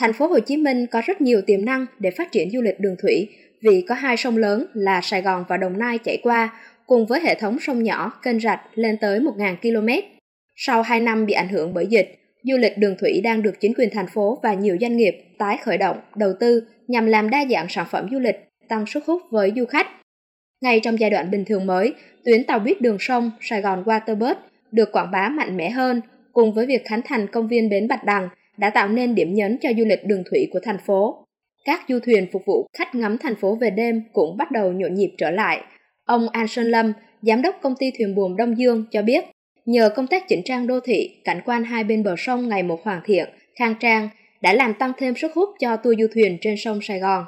Thành phố Hồ Chí Minh có rất nhiều tiềm năng để phát triển du lịch đường thủy vì có hai sông lớn là Sài Gòn và Đồng Nai chảy qua, cùng với hệ thống sông nhỏ, kênh rạch lên tới 1.000 km. Sau 2 năm bị ảnh hưởng bởi dịch, du lịch đường thủy đang được chính quyền thành phố và nhiều doanh nghiệp tái khởi động, đầu tư nhằm làm đa dạng sản phẩm du lịch, tăng sức hút với du khách. Ngay trong giai đoạn bình thường mới, tuyến tàu buýt đường sông Sài Gòn Waterbus được quảng bá mạnh mẽ hơn, cùng với việc khánh thành công viên bến Bạch Đằng đã tạo nên điểm nhấn cho du lịch đường thủy của thành phố. Các du thuyền phục vụ khách ngắm thành phố về đêm cũng bắt đầu nhộn nhịp trở lại. Ông An Sơn Lâm, giám đốc công ty thuyền buồm Đông Dương cho biết, nhờ công tác chỉnh trang đô thị, cảnh quan hai bên bờ sông ngày một hoàn thiện, khang trang đã làm tăng thêm sức hút cho tour du thuyền trên sông Sài Gòn.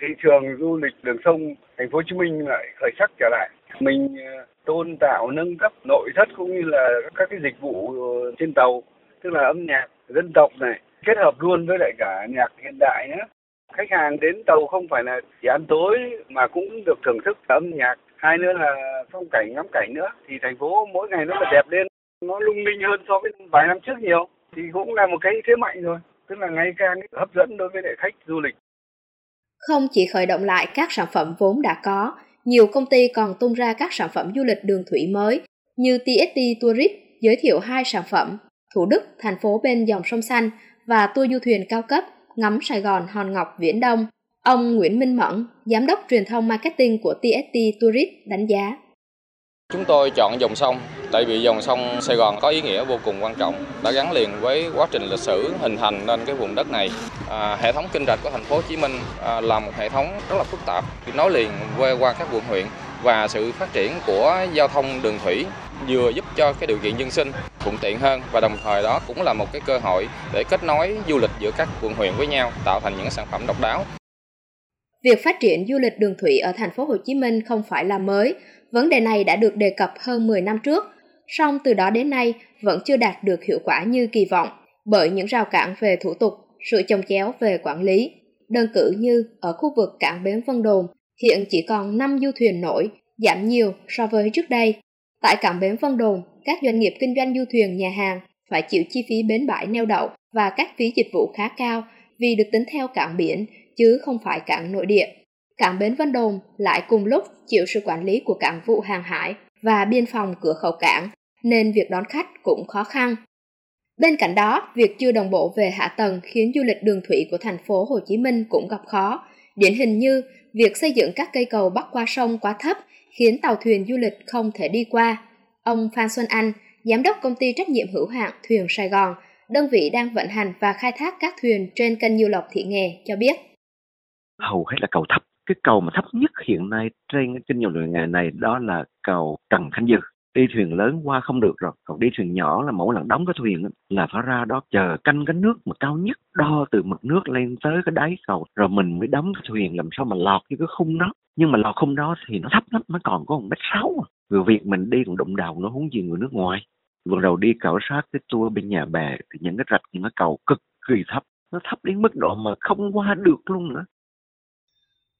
Thị trường du lịch đường sông thành phố Hồ Chí Minh lại khởi sắc trở lại. Mình ờ, tôn tạo nâng cấp nội thất cũng như là các cái dịch vụ ờ, trên tàu, tức là âm nhạc dân tộc này, kết hợp luôn với lại cả nhạc hiện đại nhé. Khách hàng đến tàu không phải là chỉ ăn tối mà cũng được thưởng thức âm nhạc, hai nữa là phong cảnh, ngắm cảnh nữa. Thì thành phố mỗi ngày nó là đẹp lên, nó lung linh hơn so với vài năm trước nhiều. Thì cũng là một cái thế mạnh rồi, tức là ngày càng hấp dẫn đối với lại khách du lịch. Không chỉ khởi động lại các sản phẩm vốn đã có, nhiều công ty còn tung ra các sản phẩm du lịch đường thủy mới, như TST Tourist giới thiệu hai sản phẩm. Thủ Đức, thành phố bên dòng sông xanh và tour du thuyền cao cấp ngắm Sài Gòn Hòn Ngọc Viễn Đông Ông Nguyễn Minh Mẫn, Giám đốc truyền thông marketing của TST Tourist đánh giá. Chúng tôi chọn dòng sông tại vì dòng sông Sài Gòn có ý nghĩa vô cùng quan trọng, đã gắn liền với quá trình lịch sử hình thành nên cái vùng đất này. À, hệ thống kinh rạch của thành phố Hồ Chí Minh à, là một hệ thống rất là phức tạp, nối liền quay qua các quận huyện và sự phát triển của giao thông đường thủy vừa giúp cho cái điều kiện dân sinh thuận tiện hơn và đồng thời đó cũng là một cái cơ hội để kết nối du lịch giữa các quận huyện với nhau tạo thành những sản phẩm độc đáo Việc phát triển du lịch đường thủy ở thành phố Hồ Chí Minh không phải là mới, vấn đề này đã được đề cập hơn 10 năm trước, song từ đó đến nay vẫn chưa đạt được hiệu quả như kỳ vọng bởi những rào cản về thủ tục, sự chồng chéo về quản lý. Đơn cử như ở khu vực cảng bến Vân Đồn, hiện chỉ còn 5 du thuyền nổi, giảm nhiều so với trước đây. Tại cảng bến Vân Đồn, các doanh nghiệp kinh doanh du thuyền nhà hàng phải chịu chi phí bến bãi neo đậu và các phí dịch vụ khá cao vì được tính theo cảng biển chứ không phải cảng nội địa. Cảng Bến Vân Đồn lại cùng lúc chịu sự quản lý của cảng vụ hàng hải và biên phòng cửa khẩu cảng, nên việc đón khách cũng khó khăn. Bên cạnh đó, việc chưa đồng bộ về hạ tầng khiến du lịch đường thủy của thành phố Hồ Chí Minh cũng gặp khó. Điển hình như việc xây dựng các cây cầu bắc qua sông quá thấp khiến tàu thuyền du lịch không thể đi qua. Ông Phan Xuân Anh, giám đốc công ty trách nhiệm hữu hạn Thuyền Sài Gòn, đơn vị đang vận hành và khai thác các thuyền trên kênh Nhiêu Lộc Thị Nghè cho biết. Hầu hết là cầu thấp. Cái cầu mà thấp nhất hiện nay trên kênh Nhiêu Lộc Thị Nghè này đó là cầu Trần Khánh Dư đi thuyền lớn qua không được rồi. Còn đi thuyền nhỏ là mỗi lần đóng cái thuyền là phải ra đó chờ canh cái nước mà cao nhất, đo từ mực nước lên tới cái đáy cầu. Rồi mình mới đóng cái thuyền làm sao mà lọt cái khung đó. Nhưng mà lọt khung đó thì nó thấp lắm, nó còn có một mét sáu à. người việt mình đi còn đụng đầu nó huống gì người nước ngoài. Vừa đầu đi khảo sát cái tour bên nhà bè thì những cái rạch, những cái cầu cực kỳ thấp. Nó thấp đến mức độ mà không qua được luôn nữa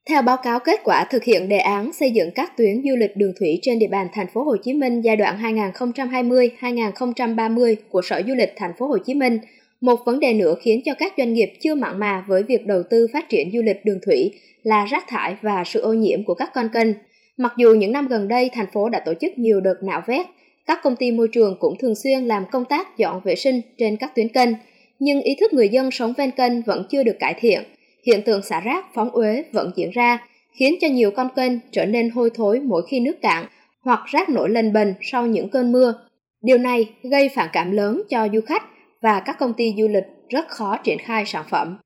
theo báo cáo kết quả thực hiện đề án xây dựng các tuyến du lịch đường thủy trên địa bàn thành phố Hồ Chí Minh giai đoạn 2020-2030 của Sở Du lịch thành phố Hồ Chí Minh, một vấn đề nữa khiến cho các doanh nghiệp chưa mặn mà với việc đầu tư phát triển du lịch đường thủy là rác thải và sự ô nhiễm của các con kênh. Mặc dù những năm gần đây thành phố đã tổ chức nhiều đợt nạo vét, các công ty môi trường cũng thường xuyên làm công tác dọn vệ sinh trên các tuyến kênh, nhưng ý thức người dân sống ven kênh vẫn chưa được cải thiện – hiện tượng xả rác phóng uế vẫn diễn ra, khiến cho nhiều con kênh trở nên hôi thối mỗi khi nước cạn hoặc rác nổi lên bền sau những cơn mưa. Điều này gây phản cảm lớn cho du khách và các công ty du lịch rất khó triển khai sản phẩm.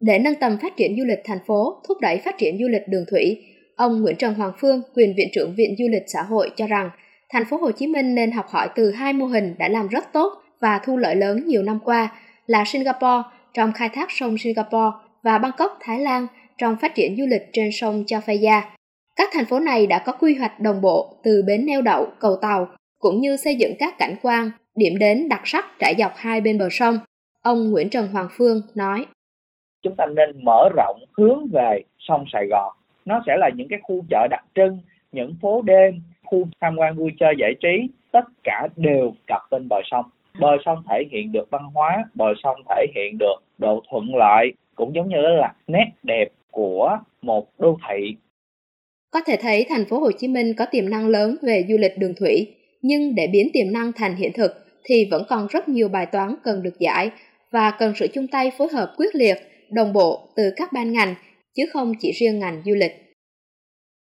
Để nâng tầm phát triển du lịch thành phố, thúc đẩy phát triển du lịch đường thủy, ông Nguyễn Trần Hoàng Phương, quyền viện trưởng Viện Du lịch xã hội cho rằng thành phố Hồ Chí Minh nên học hỏi từ hai mô hình đã làm rất tốt và thu lợi lớn nhiều năm qua là Singapore trong khai thác sông Singapore và Bangkok, Thái Lan trong phát triển du lịch trên sông Chao Các thành phố này đã có quy hoạch đồng bộ từ bến neo đậu, cầu tàu, cũng như xây dựng các cảnh quan, điểm đến đặc sắc trải dọc hai bên bờ sông. Ông Nguyễn Trần Hoàng Phương nói. Chúng ta nên mở rộng hướng về sông Sài Gòn. Nó sẽ là những cái khu chợ đặc trưng, những phố đêm, khu tham quan vui chơi giải trí, tất cả đều cập bên bờ sông bờ sông thể hiện được văn hóa bờ sông thể hiện được độ thuận lợi cũng giống như là nét đẹp của một đô thị có thể thấy thành phố Hồ Chí Minh có tiềm năng lớn về du lịch đường thủy, nhưng để biến tiềm năng thành hiện thực thì vẫn còn rất nhiều bài toán cần được giải và cần sự chung tay phối hợp quyết liệt, đồng bộ từ các ban ngành, chứ không chỉ riêng ngành du lịch.